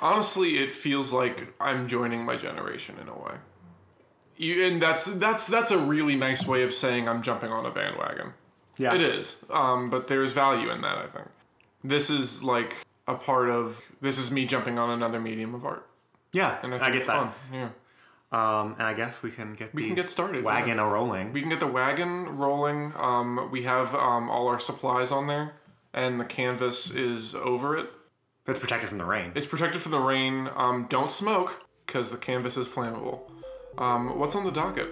Honestly, it feels like I'm joining my generation in a way. You, and that's that's that's a really nice way of saying I'm jumping on a bandwagon. Yeah. It is. Um, but there's value in that, I think. This is like a part of this is me jumping on another medium of art. Yeah, And I, I, get it's that. fun. Yeah. Um, and I guess we can get We the can get started. wagon yeah. a rolling. We can get the wagon rolling. Um, we have um, all our supplies on there, and the canvas is over it. It's protected from the rain. It's protected from the rain. Um, don't smoke because the canvas is flammable. Um, what's on the docket?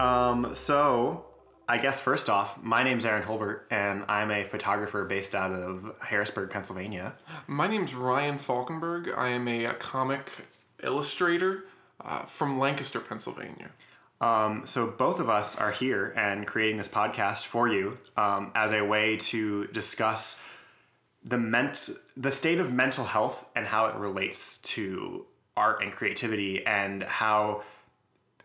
Um, so I guess first off, my name's Aaron Holbert, and I'm a photographer based out of Harrisburg, Pennsylvania. My name's Ryan Falkenberg. I am a, comic illustrator uh, from Lancaster, Pennsylvania. Um, so both of us are here and creating this podcast for you um, as a way to discuss the ment- the state of mental health and how it relates to art and creativity and how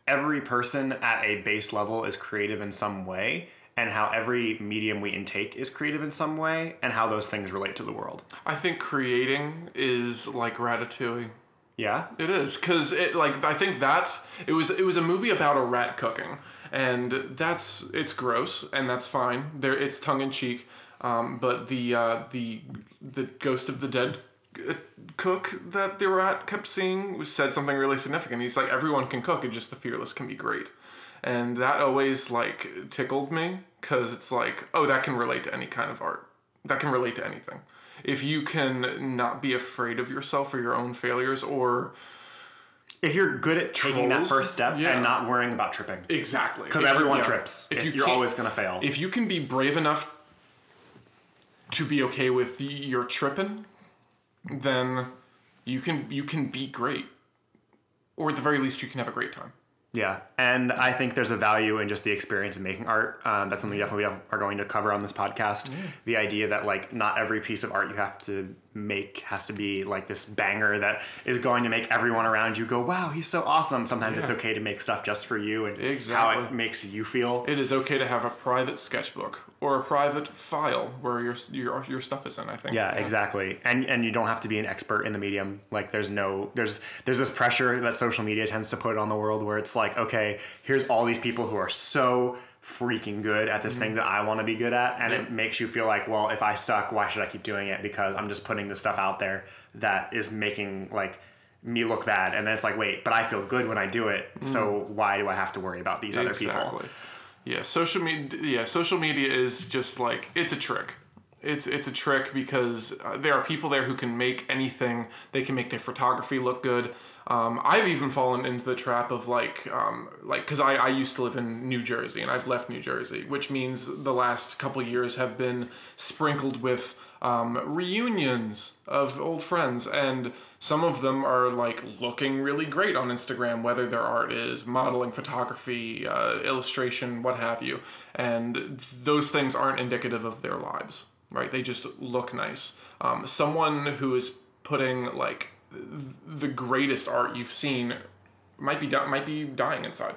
every person at a base level is creative in some way and how every medium we intake is creative in some way and how those things relate to the world. I think creating is like ratatouille. Yeah? It is because it like I think that it was it was a movie about a rat cooking, and that's it's gross and that's fine. There it's tongue in cheek, um, but the uh, the the Ghost of the Dead uh, cook that the rat kept seeing said something really significant. He's like everyone can cook, and just the fearless can be great, and that always like tickled me because it's like oh that can relate to any kind of art. That can relate to anything. If you can not be afraid of yourself or your own failures or If you're good at taking that first step Yeah. and not worrying about tripping. Exactly. Because everyone yeah. trips. If you you are always going to fail. If you can be brave enough to be okay with your tripping, then you can you can be great, or at the very least, you can have a great time. Yeah, and I think there's a value in just the experience of making art. Um, that's something we definitely are going to cover on this podcast. The idea that like not every piece of art you have to make has to be like this banger that is going to make everyone around you go, "Wow, he's so awesome." Sometimes it's okay to make stuff just for you and how Exactly. it makes you feel. It is okay to have a private sketchbook or a private file where your your your stuff is in. I think. Yeah, exactly. And and you don't have to be an expert in the medium. Like there's no there's there's this pressure that social media tends to put on the world where it's like, okay, here's all these people who are so freaking good at this mm-hmm. thing that I want to be good at and Yeah. it makes you feel like, well, if I suck, why should I keep doing it because I'm just putting this stuff out there that is making like me look bad and then it's like, wait, but I feel good when I do it. So mm-hmm. why do I have to worry about these other people? Yeah, social media. Yeah, social media is just like it's a trick. It's it's a trick because uh, there are people there who can make anything. They can make their photography look good. Um, I've even fallen into the trap of like um, like because I, I used to live in New Jersey and I've left New Jersey, which means the last couple years have been sprinkled with um, reunions of old friends and some of them are like looking really great on instagram whether their art is modeling photography uh, illustration what have you and those things aren't indicative of their lives right? They just look nice. Um, someone who is putting like the greatest art you've seen might be di- might be dying inside.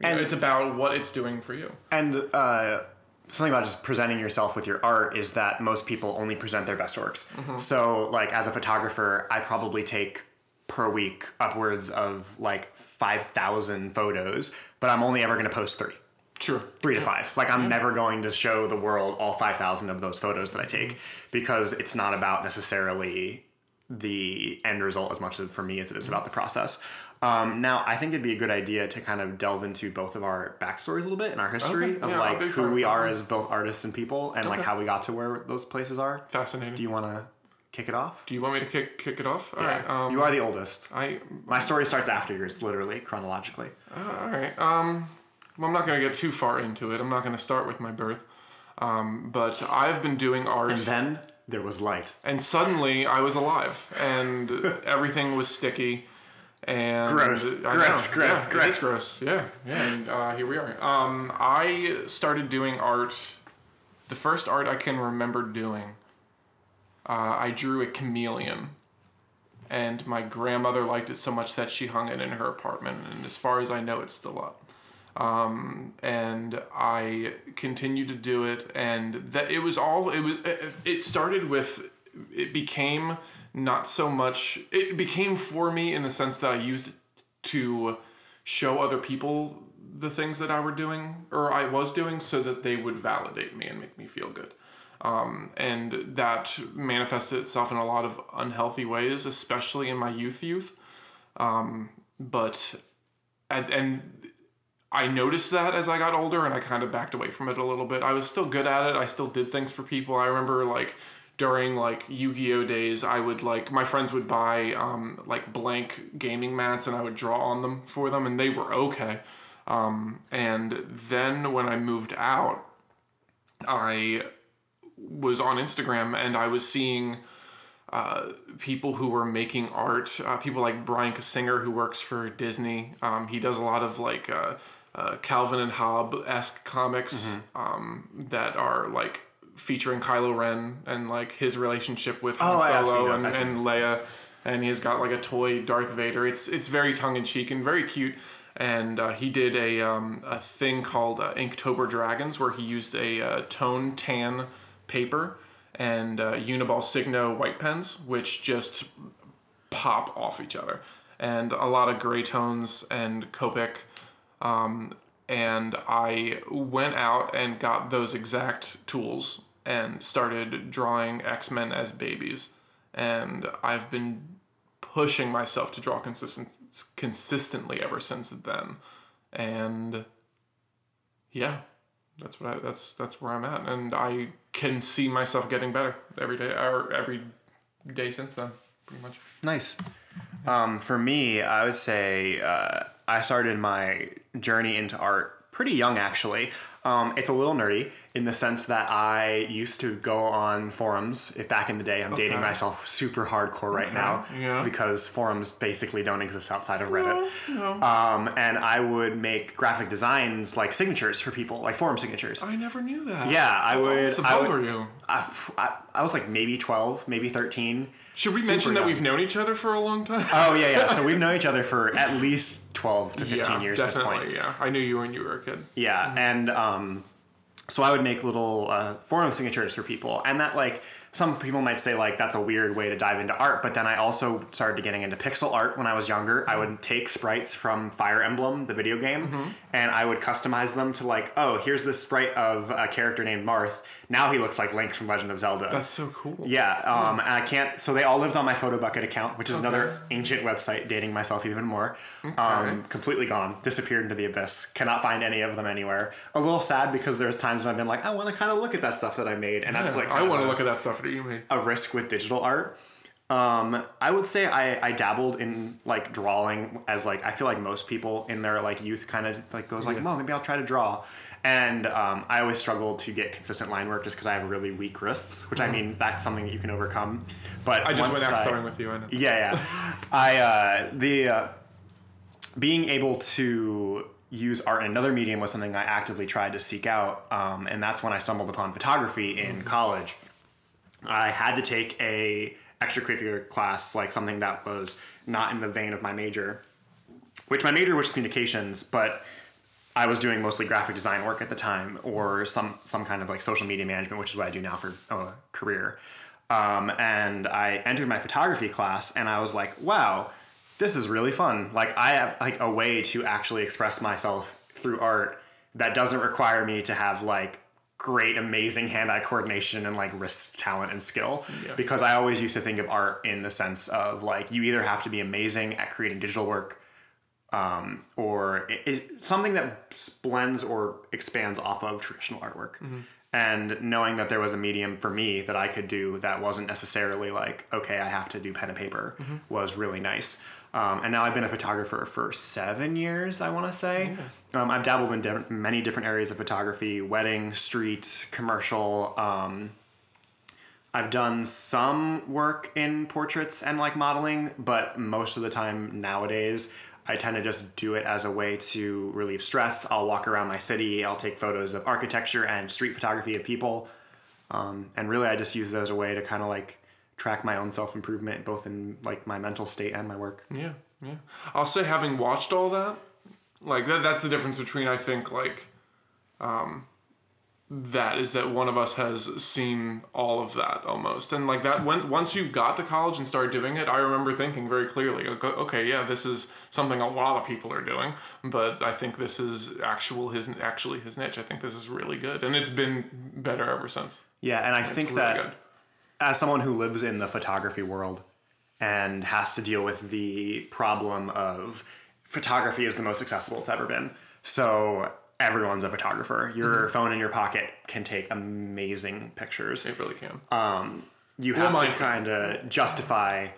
You know, And- it's about what it's doing for you. And uh, something about just presenting yourself with your art is that most people only present their best works. So, like, as a photographer, I probably take per week upwards of like 5,000 photos, but I'm only ever going to post three. sure Three to five. Like, I'm never going to show the world all 5,000 of those photos that I take Mm-hmm. because it's not about necessarily the end result as much as for me as it is about the process. Um, now, I think it'd be a good idea to kind of delve into both of our backstories a little bit and our history Okay, of yeah, like who we are as both artists and people and like how we got to where those places are. fascinating Do you want to kick it off? do you want me to kick kick it off all right um, you are the oldest. I My story starts after yours, literally, chronologically. All right. Um, well, I'm not going to get too far into it. I'm not going to start with my birth. Um, but I've been doing art, and, then there was light. And suddenly I was alive, and everything was sticky. And Gross, I gross, know, gross, yeah, gross. It is gross. Yeah, yeah. And uh, here we are. Um, I started doing art. The first art I can remember doing, uh, I drew a chameleon and my grandmother liked it so much that she hung it in her apartment and as far as i know it's still up um, and I continued to do it, and that it was all it was. It started with it became not so much. It became for me in the sense that I used it to show other people the things that I were doing or I was doing, so that they would validate me and make me feel good. Um, and that manifested itself in a lot of unhealthy ways, especially in my youth youth. Um, but and, and I noticed that as I got older and I kind of backed away from it a little bit. I was still good at it. I still did things for people. I remember like during like Yu-Gi-Oh days, I would like my friends would buy um, like blank gaming mats and I would draw on them for them and they were okay. Um, and then when I moved out, I was on Instagram and I was seeing uh, people who were making art. Uh, people like Brian Kesinger, who works for Disney. Um, he does a lot of like uh, uh Calvin and Hobbes esque comics mm-hmm. um, that are like featuring Kylo Ren and like his relationship with oh, Solo and, and Leia. And he's got like a toy Darth Vader. It's it's very tongue in cheek and very cute and uh, he did a, um, a thing called uh, Inktober Dragons, where he used a uh, tone tan paper and uh, Uniball Signo white pens, which just pop off each other, and a lot of gray tones and Copic. Um, and I went out and got those exact tools and started drawing X Men as babies. And I've been pushing myself to draw consistent consistently ever since then. And yeah, that's what I that's that's where I'm at, and I can see myself getting better every day or every day since then, pretty much. Nice. Um, for me, I would say uh, I started my journey into art pretty young, actually. Um, it's a little nerdy in the sense that I used to go on forums. If back in the day, I'm okay. dating myself super hardcore right okay. now yeah. because forums basically don't exist outside of Reddit. No, no. Um, and I would make graphic designs like signatures for people, like forum signatures. I never knew that. Yeah, I That's would. Awesome. I would, How old were you? I, I, I was like maybe twelve, maybe thirteen. Should we Super mention that we've known each other for a long time? Oh yeah, yeah. So we've known each other for at least twelve to fifteen yeah, years definitely, at this point. Yeah, I knew you when you were a kid. Yeah, mm-hmm. and um, so I would make little uh, forum signatures for people, and that like some people might say like that's a weird way to dive into art, but then I also started getting into pixel art when I was younger. I would take sprites from Fire Emblem, the video game, mm-hmm. and I would customize them to like, oh, here's this sprite of a character named Marth. Now he looks like Link from Legend of Zelda. That's so cool. Yeah, um, and I can't. So they all lived on my Photobucket account, which is okay. another ancient website, dating myself even more. Okay. Um, completely gone, disappeared into the abyss. Cannot find any of them anywhere. A little sad because there's times when I've been like, I want to kind of look at that stuff that I made, and yeah, that's like I want to look at that stuff that you made. A risk with digital art. Um, I would say I, I dabbled in like drawing as like I feel like most people in their like youth kind of like goes like, yeah. well, maybe I'll try to draw. And um, I always struggled to get consistent line work just because I have really weak wrists, which mm-hmm. I mean that's something that you can overcome. But I just went out starting with you. I know. Yeah, yeah. I uh, the uh, being able to use art in another medium was something I actively tried to seek out, um, and that's when I stumbled upon photography in mm-hmm. college. I had to take a extracurricular class, like something that was not in the vein of my major, which my major was communications, but I was doing mostly graphic design work at the time, or some some kind of like social media management, which is what I do now for a career. Um, and I entered my photography class, and I was like, "Wow, this is really fun! Like I have like a way to actually express myself through art that doesn't require me to have like great, amazing hand-eye coordination and like wrist talent and skill. Yeah. Because I always used to think of art in the sense of like you either have to be amazing at creating digital work, um, or is something that blends or expands off of traditional artwork. Mm-hmm. And knowing that there was a medium for me that I could do that wasn't necessarily like, okay, I have to do pen and paper mm-hmm. was really nice. Um, and now I've been a photographer for seven years, I want to say. Yeah. Um, I've dabbled in di- many different areas of photography wedding, street, commercial. Um, I've done some work in portraits and like modeling, but most of the time nowadays, I tend to just do it as a way to relieve stress. I'll walk around my city, I'll take photos of architecture and street photography of people. Um, and really, I just use it as a way to kind of like track my own self improvement, both in like my mental state and my work. Yeah, yeah. I'll say, having watched all that, Like that that's the difference between I think like um that is that one of us has seen all of that almost and like that when once you got to college and started doing it i remember thinking very clearly okay, okay yeah this is something a lot of people are doing but i think this is actual his actually his niche i think this is really good and it's been better ever since Yeah, and I think really that good. As someone who lives in the photography world and has to deal with the problem of photography is the most accessible it's ever been. So everyone's a photographer. Your Mm-hmm. phone in your pocket can take amazing pictures. it really can You have to kind of justify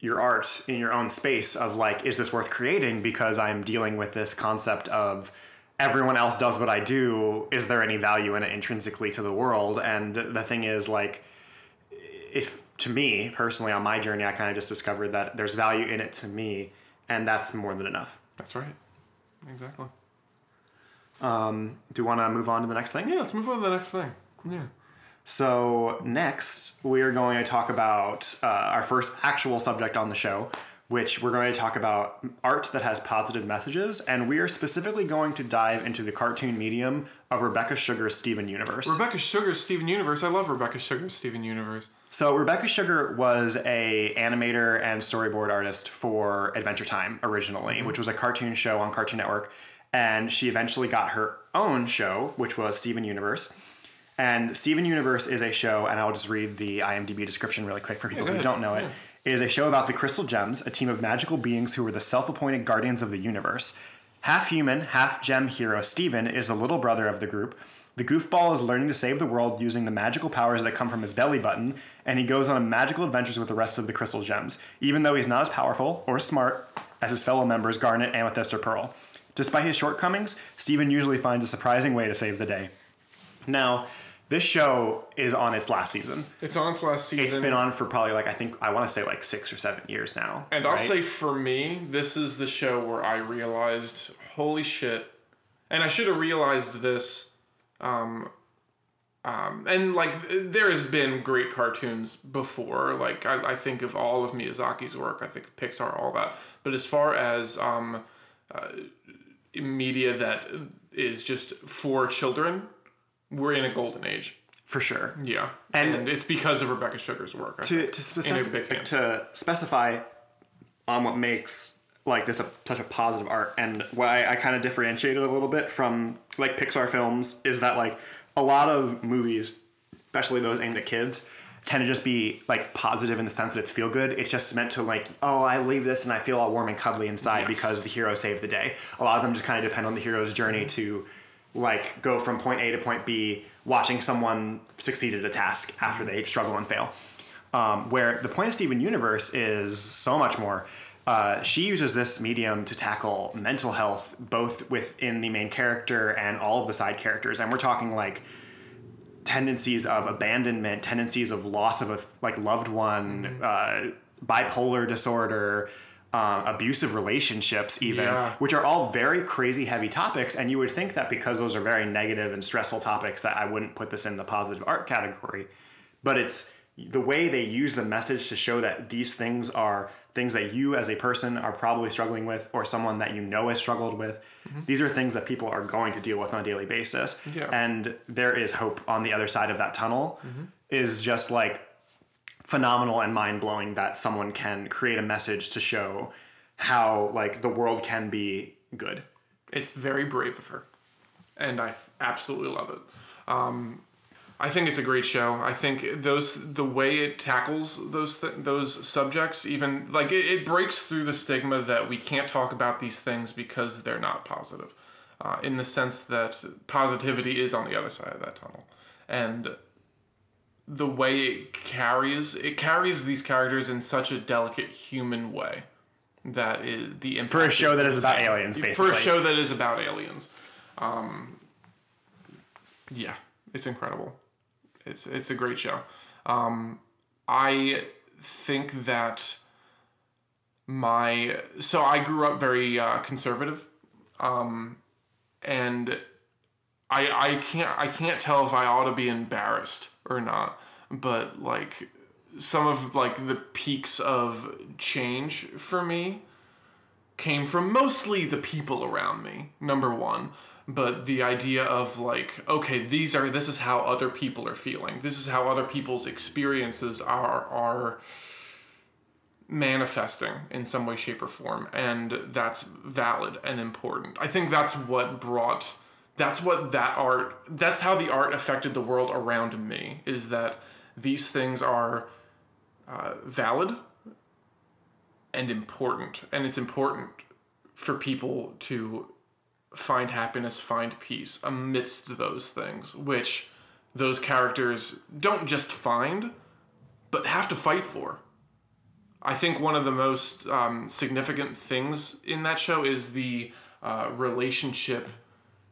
your art in your own space of like, is this worth creating? Because I'm dealing with this concept of everyone else does what I do. Is there any value in it intrinsically to the world? And the thing is, like, if to me personally on my journey, I kind of just discovered that there's value in it to me, and that's more than enough. that's right exactly Do you want to move on to the next thing? yeah let's move on to the next thing yeah So next, we are going to talk about uh, our first actual subject on the show, which we're going to talk about art that has positive messages, and we are specifically going to dive into the cartoon medium of Rebecca Sugar's Steven Universe. rebecca sugar's steven universe i love rebecca sugar's steven universe So Rebecca Sugar was a animator and storyboard artist for Adventure Time originally, mm-hmm. which was a cartoon show on Cartoon Network, and she eventually got her own show, which was Steven Universe. And Steven Universe is a show, and I'll just read the IMDb description really quick for people go who don't know it. It is a show about the Crystal Gems, a team of magical beings who are the self-appointed guardians of the universe. Half human, half gem hero Steven is the little brother of the group. The goofball is learning to save the world using the magical powers that come from his belly button, and he goes on magical adventures with the rest of the crystal gems, even though he's not as powerful or smart as his fellow members Garnet, Amethyst, or Pearl. Despite his shortcomings, Steven usually finds a surprising way to save the day. Now, this show is on its last season. it's on its last season It's been on for probably like I think I want to say like six or seven years now. And I'll say for me, this is the show where I realized, holy shit. And I should have realized this. Um, um, and like, there has been great cartoons before. Like, I, I think of all of Miyazaki's work, I think of Pixar, all that. But as far as um, uh, media that is just for children, we're in a golden age. for sure. Yeah. And- And, it's because of Rebecca Sugar's work. I To think. to, In a big specific, hand. to specify on what makes like this a, such a positive art and why I kind of differentiate it a little bit from like Pixar films is that like a lot of movies, especially those aimed at kids, tend to just be like positive in the sense that it's feel good. It's just meant to like, oh, I leave this and I feel all warm and cuddly inside Yes. because the hero saved the day. A lot of them just kind of depend on the hero's journey to like go from point A to point B, watching someone succeed at a task after they struggle and fail. Um, where the point of Steven Universe is so much more. Uh, she uses this medium to tackle mental health, both within the main character and all of the side characters. And we're talking like tendencies of abandonment, tendencies of loss of a like loved one, uh, bipolar disorder, um, abusive relationships, even, Yeah. which are all very crazy heavy topics. And you would think that because those are very negative and stressful topics, that I wouldn't put this in the positive art category. But it's the way they use the message to show that these things are things that you as a person are probably struggling with or someone that you know has struggled with these are things that people are going to deal with on a daily basis. Yeah. and there is hope on the other side of that tunnel is just like phenomenal and mind-blowing that someone can create a message to show how like the world can be good. It's very brave of her, and I absolutely love it. Um, I think it's a great show. I think those the way it tackles those th- those subjects, even like it, it breaks through the stigma that we can't talk about these things because they're not positive, uh, in the sense that positivity is on the other side of that tunnel, and the way it carries it carries these characters in such a delicate human way that is the impact for a show that is about aliens for a show that is about aliens. Um, yeah, it's incredible. It's it's a great show. Um, I think that my so I grew up very uh, conservative, um, and I I can't I can't tell if I ought to be embarrassed or not, but like some of like the peaks of change for me came from mostly the people around me. Number one, but the idea of like, okay, these are this is how other people are feeling. This is how other people's experiences are are manifesting in some way, shape, or form, and that's valid and important. I think that's what brought. That's what that art. That's how the art affected the world around me. Is that these things are uh, valid and important, and it's important for people to find happiness, find peace amidst those things, which those characters don't just find, but have to fight for. I think one of the most um, significant things in that show is the uh, relationship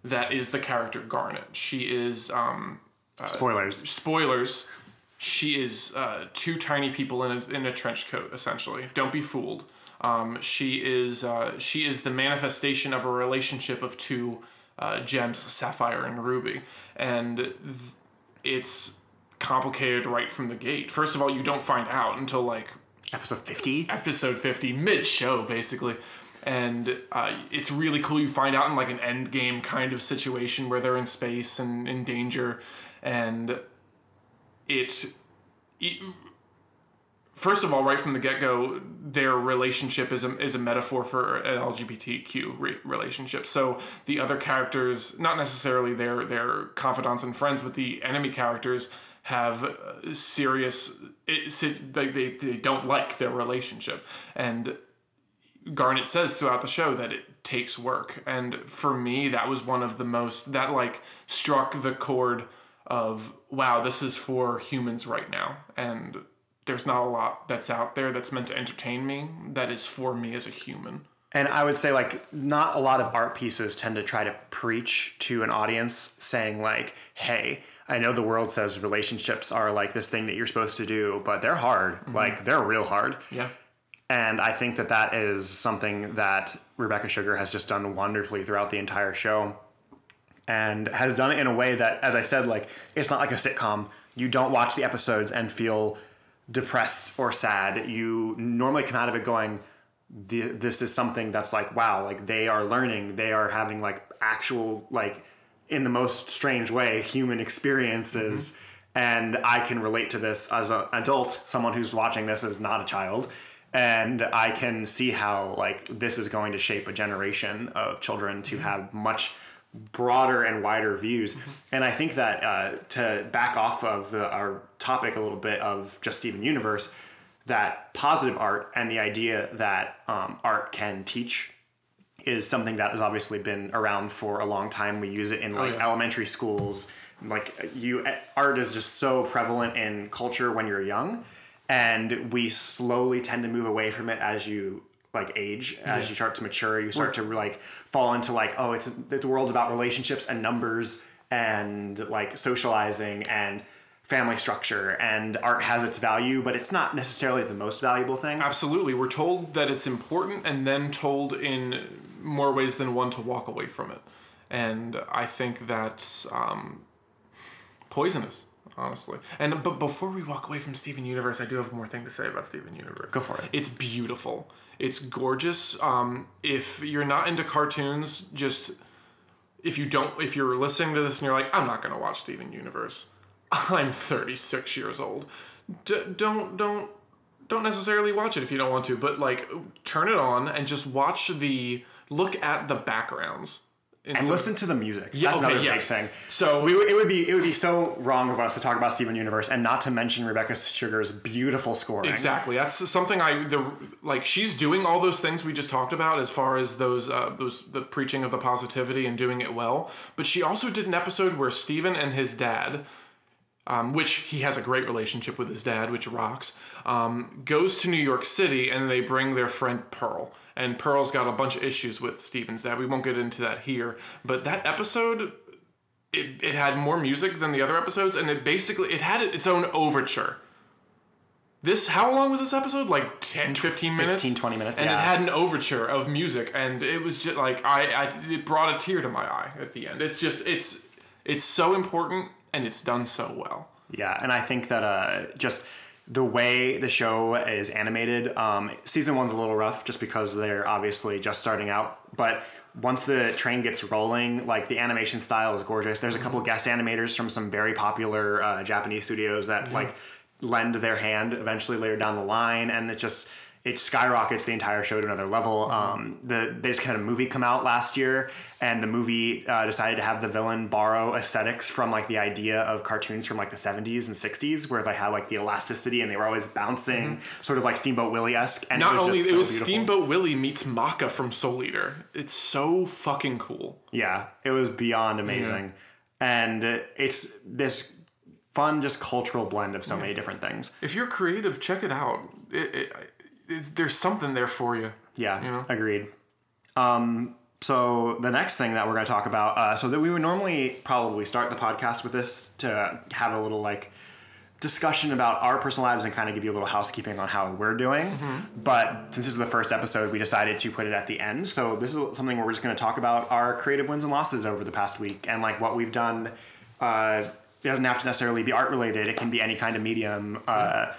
that is the character Garnet. She is um, Spoilers. spoilers. She is uh, two tiny people in a, in a trench coat, essentially. Don't be fooled. Um, she is uh, she is the manifestation of a relationship of two uh, gems, sapphire and ruby, and th- it's complicated right from the gate. First of all, you don't find out until like Episode 50? episode 50 mid show basically and uh, it's really cool you find out in like an end game kind of situation where they're in space and in danger and it, it first of all right from the get-go their relationship is a, is a metaphor for an lgbtq re- relationship. So the other characters not necessarily their their confidants and friends but the enemy characters have uh, serious it, they, they, they don't like their relationship. And garnet says throughout the show that it takes work. And for me that was one of the most that like struck the chord of wow this is for humans right now. And there's not a lot that's out there that's meant to entertain me that is for me as a human And I would say, like, not a lot of art pieces tend to try to preach to an audience saying, like, hey, I know the world says relationships are like this thing that you're supposed to do, but they're hard. Mm-hmm. Like, they're real hard. yeah And I think that that is something that Rebecca Sugar has just done wonderfully throughout the entire show. And has done it in a way that, as I said, like, it's not like a sitcom. You don't watch the episodes and feel depressed or sad. You normally come out of it going, this is something that's like, wow, like they are learning. They are having like actual, like, in the most strange way, human experiences. Mm-hmm. And I can relate to this as an adult, someone who's watching this is not a child and I can see how like this is going to shape a generation of children to mm-hmm. have much broader and wider views. And I think that uh, to back off of the, our topic a little bit of just Steven Universe, that positive art and the idea that um, art can teach is something that has obviously been around for a long time. We use it in like yeah. elementary schools. Like you, art is just so prevalent in culture when you're young, and we slowly tend to move away from it as you like age, as you start to mature. You start to like fall into like, oh, it's the world's about relationships and numbers and like socializing and family structure and art has its value but it's not necessarily the most valuable thing Absolutely. We're told that it's important and then told in more ways than one to walk away from it. And I think that's um, poisonous, honestly. And but before we walk away from Steven Universe, I do have one more thing to say about Steven Universe. Go for it. It's beautiful. It's gorgeous. Um, if you're not into cartoons, just if you don't, if you're listening to this and you're like, I'm not gonna watch Steven Universe. I'm 36 years old. D- don't don't don't necessarily watch it if you don't want to, but like turn it on and just watch the look at the backgrounds and listen to the music. Yeah, That's okay, another big thing. So- we, it would be it would be so wrong of us to talk about Steven Universe and not to mention Rebecca Sugar's beautiful scoring. Exactly. That's something I the like she's doing all those things we just talked about as far as those uh, those the preaching of the positivity and doing it well. But she also did an episode where Steven and his dad, um, which he has a great relationship with his dad, which rocks, um, goes to New York City and they bring their friend Pearl. And Pearl's got a bunch of issues with Steven's that We won't get into that here. But that episode it, it had more music than the other episodes and it basically it had its own overture this how long was this episode like 10 15 minutes 15, 20 minutes, and yeah. it had an overture of music and it was just like I, I it brought a tear to my eye at the end it's just it's it's so important and it's done so well Yeah, and I think that uh, just the way the show is animated, um, season one's a little rough just because they're obviously just starting out. But once the train gets rolling, like the animation style is gorgeous. There's a couple guest animators from some very popular uh, Japanese studios that like lend their hand eventually later down the line, and it just it skyrockets the entire show to another level. Um, the they just had a movie come out last year, and the movie uh, decided to have the villain borrow aesthetics from like the idea of cartoons from like the 70s and 60s, where they had like the elasticity and they were always bouncing, sort of like Steamboat Willie esque. And Not it was only just it so was beautiful. Steamboat Willie meets Maka from Soul Eater. It's so fucking cool. Yeah, it was beyond amazing. And it's this fun, just cultural blend of so many different things. If you're creative, check it out. It, it, there's something there for you. Yeah, You know? agreed. Um, so the next thing that we're going to talk about, uh, so that we would normally probably start the podcast with this to have a little like discussion about our personal lives and kind of give you a little housekeeping on how we're doing. But since this is the first episode, we decided to put it at the end. So this is something where we're just going to talk about our creative wins and losses over the past week and like what we've done. Uh, it doesn't have to necessarily be art related. It can be any kind of medium. Uh,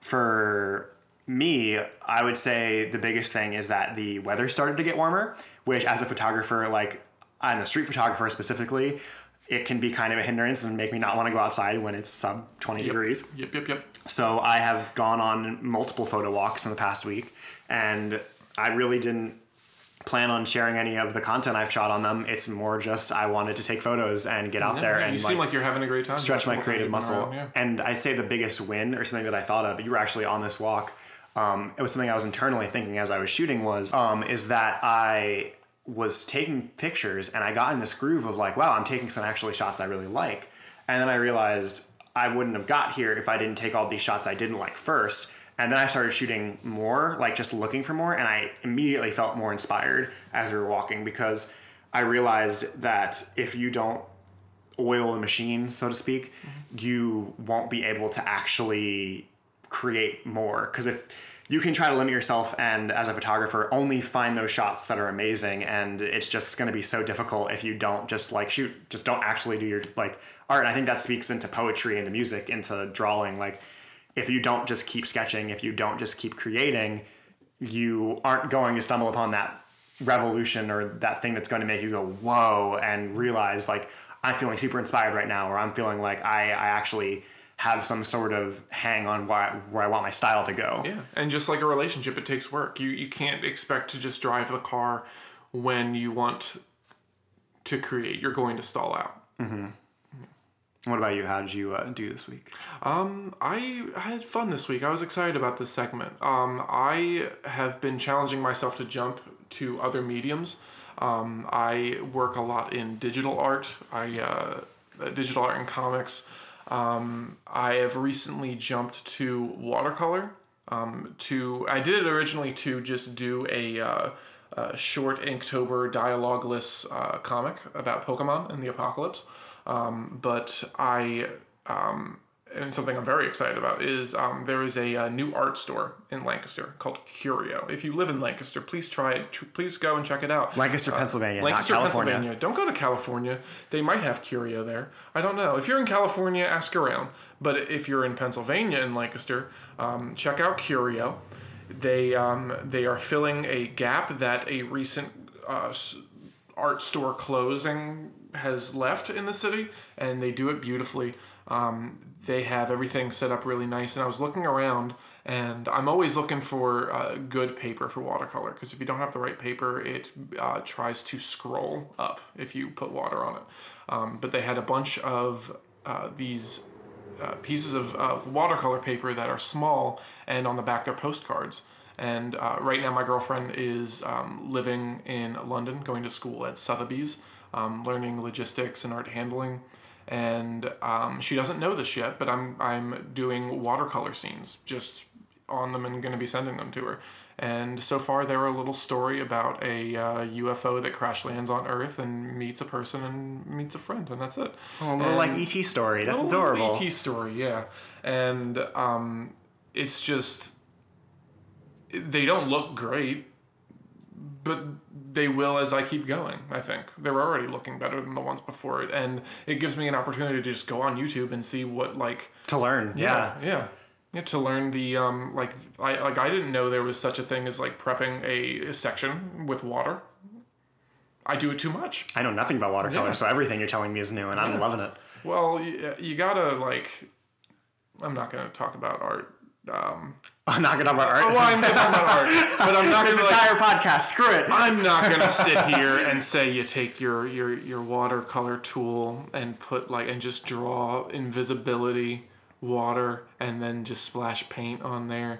for me, I would say the biggest thing is that the weather started to get warmer, which as a photographer, like I'm a street photographer specifically, it can be kind of a hindrance and make me not want to go outside when it's sub 20 degrees. Yep, yep, yep. So I have gone on multiple photo walks in the past week, and I really didn't plan on sharing any of the content I've shot on them. It's more just I wanted to take photos and get out there Yeah, and you seem like you're having a great time. stretch my creative muscle. around, yeah. And I'd say the biggest win or something that I thought of, you were actually on this walk. Um, it was something I was internally thinking as I was shooting was, um, is that I was taking pictures and I got in this groove of like, wow, I'm taking some actually shots I really like. And then I realized I wouldn't have got here if I didn't take all these shots I didn't like first. And then I started shooting more, like just looking for more, and I immediately felt more inspired as we were walking because I realized that if you don't oil the machine, so to speak, you won't be able to actually create more. Because if you can try to limit yourself and as a photographer only find those shots that are amazing and it's just going to be so difficult if you don't just like shoot just don't actually do your like art and i think that speaks into poetry into music into drawing like if you don't just keep sketching if you don't just keep creating you aren't going to stumble upon that revolution or that thing that's going to make you go whoa and realize like i'm feeling super inspired right now or i'm feeling like i, I actually have some sort of hang on where I, where I want my style to go Yeah, and just like a relationship, it takes work. You you can't expect to just drive the car when you want to create. You're going to stall out. what about you how did you uh, do this week Um, I had fun this week. I was excited about this segment. Um, I have been challenging myself to jump to other mediums. Um, I work a lot in digital art. I uh, digital art and comics. Um, I have recently jumped to watercolor. Um, to I did it originally to just do a, uh, a short Inktober dialogueless uh, comic about Pokemon and the apocalypse. Um, but I um, and something I'm very excited about is um, there is a, uh new art store in Lancaster called Curio. If you live in Lancaster, please try it. Tr- Please go and check it out. lancaster pennsylvania Lancaster, not california Pennsylvania. Don't go to California. They might have Curio there. I don't know. If you're in California, ask around. But if you're in Pennsylvania in Lancaster, um, check out Curio. They um, they are filling a gap that a recent uh, art store closing has left in the city, and they do it beautifully. Um, they have everything set up really nice, and I was looking around, and I'm always looking for uh, good paper for watercolor because if you don't have the right paper, it uh, tries to scroll up if you put water on it. Um, but they had a bunch of uh, these uh, pieces of, of watercolor paper that are small, and on the back they're postcards. And uh, right now, my girlfriend is um, living in London, going to school at Sotheby's, um, learning logistics and art handling. And um, she doesn't know this yet, but I'm I'm doing watercolor scenes just on them and going to be sending them to her. And so far, they're a little story about a uh, UFO that crash lands on Earth and meets a person and meets a friend, and that's it. oh, a little like et story that's adorable ET story, yeah. And um, it's just they don't look great, but they will as I keep going. I think they're already looking better than the ones before it, and it gives me an opportunity to just go on YouTube and see what like to learn yeah yeah Yeah, to learn the um like I like I didn't know there was such a thing as like prepping a, a section with water. I do it too much. I know nothing about watercolor, Yeah. so everything you're telling me is new, and I'm loving it. Well, you, you gotta like. I'm not gonna talk about art. Um, I'm not gonna about art. well, I'm gonna talk about art, but I'm not this gonna. Like, entire podcast, screw it. I'm not gonna sit here and say you take your your your watercolor tool and put like and just draw invisibility water and then just splash paint on there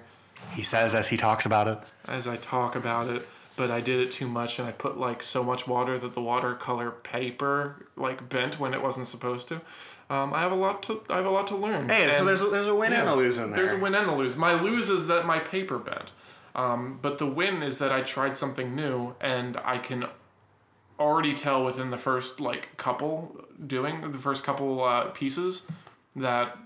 He says as he talks about it. as I talk about it. But I did it too much and I put like so much water that the watercolor paper like bent when it wasn't supposed to. Um, I have a lot to I have a lot to learn. Hey, so there's a, there's a win and a lose in there. there's a win and a lose. My lose is that my paper bent. Um, but the win is that I tried something new and I can already tell within the first like couple doing the first couple uh, pieces that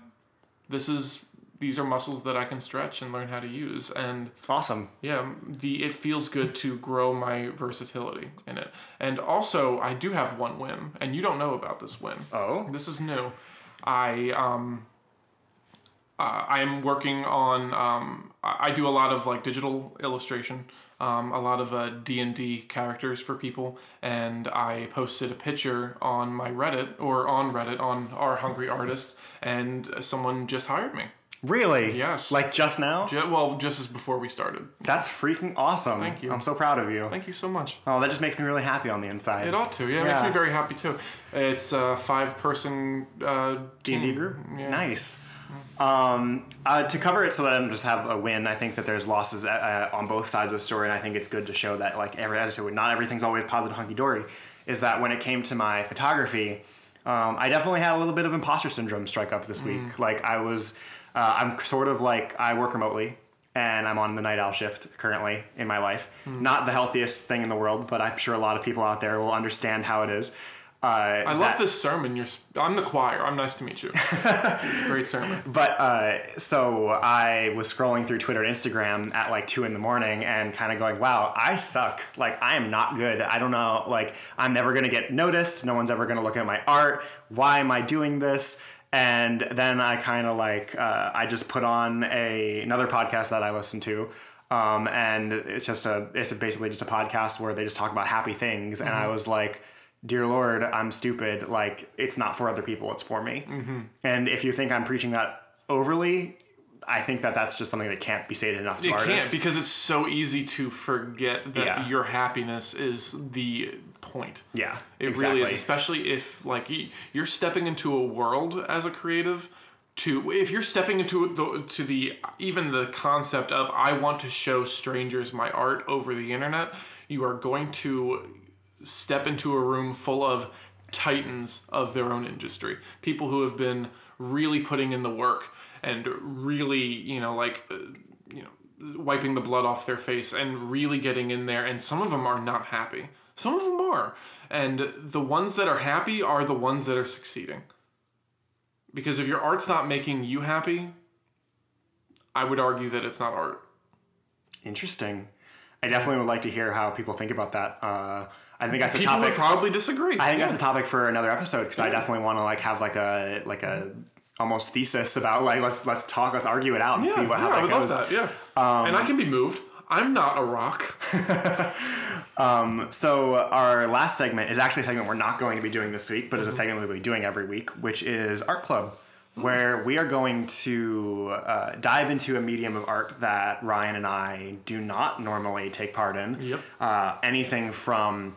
this is these are muscles that I can stretch and learn how to use and Awesome. yeah the it feels good to grow my versatility in it and also I do have one win and you don't know about this win Oh, this is new. I um, uh, I'm working on. Um, I I do a lot of like digital illustration, um, a lot of uh, D and D characters for people, and I posted a picture on my Reddit or on Reddit on r/HungryArtists, and someone just hired me. Really? Yes. Like just now? Ju- Well, just as before we started. That's freaking awesome. Thank you. I'm so proud of you. Thank you so much. Oh, that just makes me really happy on the inside. It ought to. Yeah, it makes Yeah. me very happy too. It's a five person uh, D&D team. group? Yeah. Nice. Um, uh, to cover it so that I don't just have a win, I think that there's losses uh, uh, on both sides of the story, and I think it's good to show that, like, every, as I said, not everything's always positive hunky dory. Is that when it came to my photography, um, I definitely had a little bit of imposter syndrome strike up this week. Like, I was, uh, I'm sort of like, I work remotely. And I'm on the night owl shift currently in my life. Not the healthiest thing in the world, but I'm sure a lot of people out there will understand how it is. Uh, I love this sermon. You're. sp- I'm the choir. I'm nice to meet you. Great sermon. But uh, so I was scrolling through Twitter and Instagram at like two in the morning and kind of going, wow, I suck. Like, I am not good. I don't know. Like, I'm never going to get noticed. No one's ever going to look at my art. Why am I doing this? And then I kind of like, uh, I just put on a another podcast that I listen to. Um, and it's just a, it's basically just a podcast where they just talk about happy things. And I was like, dear Lord, I'm stupid. Like, it's not for other people, it's for me. And if you think I'm preaching that overly, I think that that's just something that can't be stated enough to You artists. can't because it's so easy to forget that Yeah. your happiness is the point. yeah, It exactly. really is, especially if like you're stepping into a world as a creative. To if you're stepping into the to the even the concept of I want to show strangers my art over the internet, you are going to step into a room full of titans of their own industry, people who have been really putting in the work and really you know like uh, you know wiping the blood off their face and really getting in there and some of them are not happy some of them are and the ones that are happy are the ones that are succeeding because if your art's not making you happy i would argue that it's not art Interesting. I definitely would like to hear how people think about that. Uh, I think that's a people would topic. probably disagree I think Yeah. that's a topic for another episode because I definitely want to like have like a like a almost thesis about like let's let's talk let's argue it out and yeah, see what how yeah, that I would goes. Um, love that yeah and i can be moved i'm not a rock So our last segment is actually a segment we're not going to be doing this week, but Mm-hmm. it's a segment we'll be doing every week, which is Art Club, where we are going to uh, dive into a medium of art that Ryan and I do not normally take part in. Yep. Uh, anything from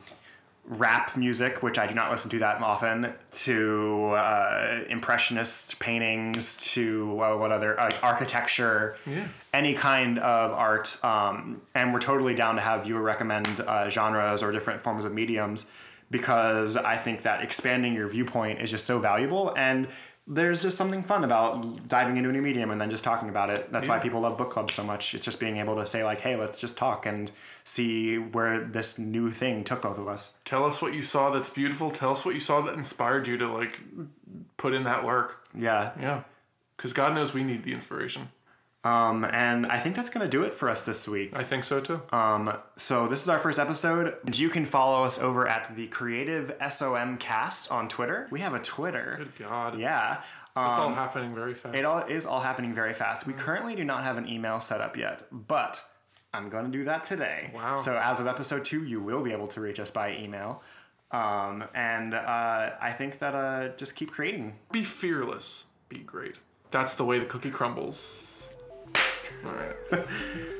rap music, which I do not listen to that often, to uh, impressionist paintings, to uh, what other like architecture, Yeah. any kind of art. Um, and we're totally down to have you recommend uh, genres or different forms of mediums because I think that expanding your viewpoint is just so valuable and. There's just something fun about diving into a new medium and then just talking about it. That's why people love book clubs so much. It's just being able to say like, "Hey, let's just talk and see where this new thing took both of us." tell us what you saw that's beautiful tell us what you saw that inspired you to like put in that work Yeah. yeah because god knows we need the inspiration Um, and I think that's gonna do it for us this week. i think so too Um, so this is our first episode. You can follow us over at the Creative SOM Cast on Twitter. We have a Twitter. good god Yeah. It's all happening very fast. It all is all happening very fast. We currently do not have an email set up yet, but I'm going to do that today. Wow. So as of episode two, you will be able to reach us by email. Um, and uh, I think that uh, just keep creating. Be fearless. Be great. That's the way the cookie crumbles. All right.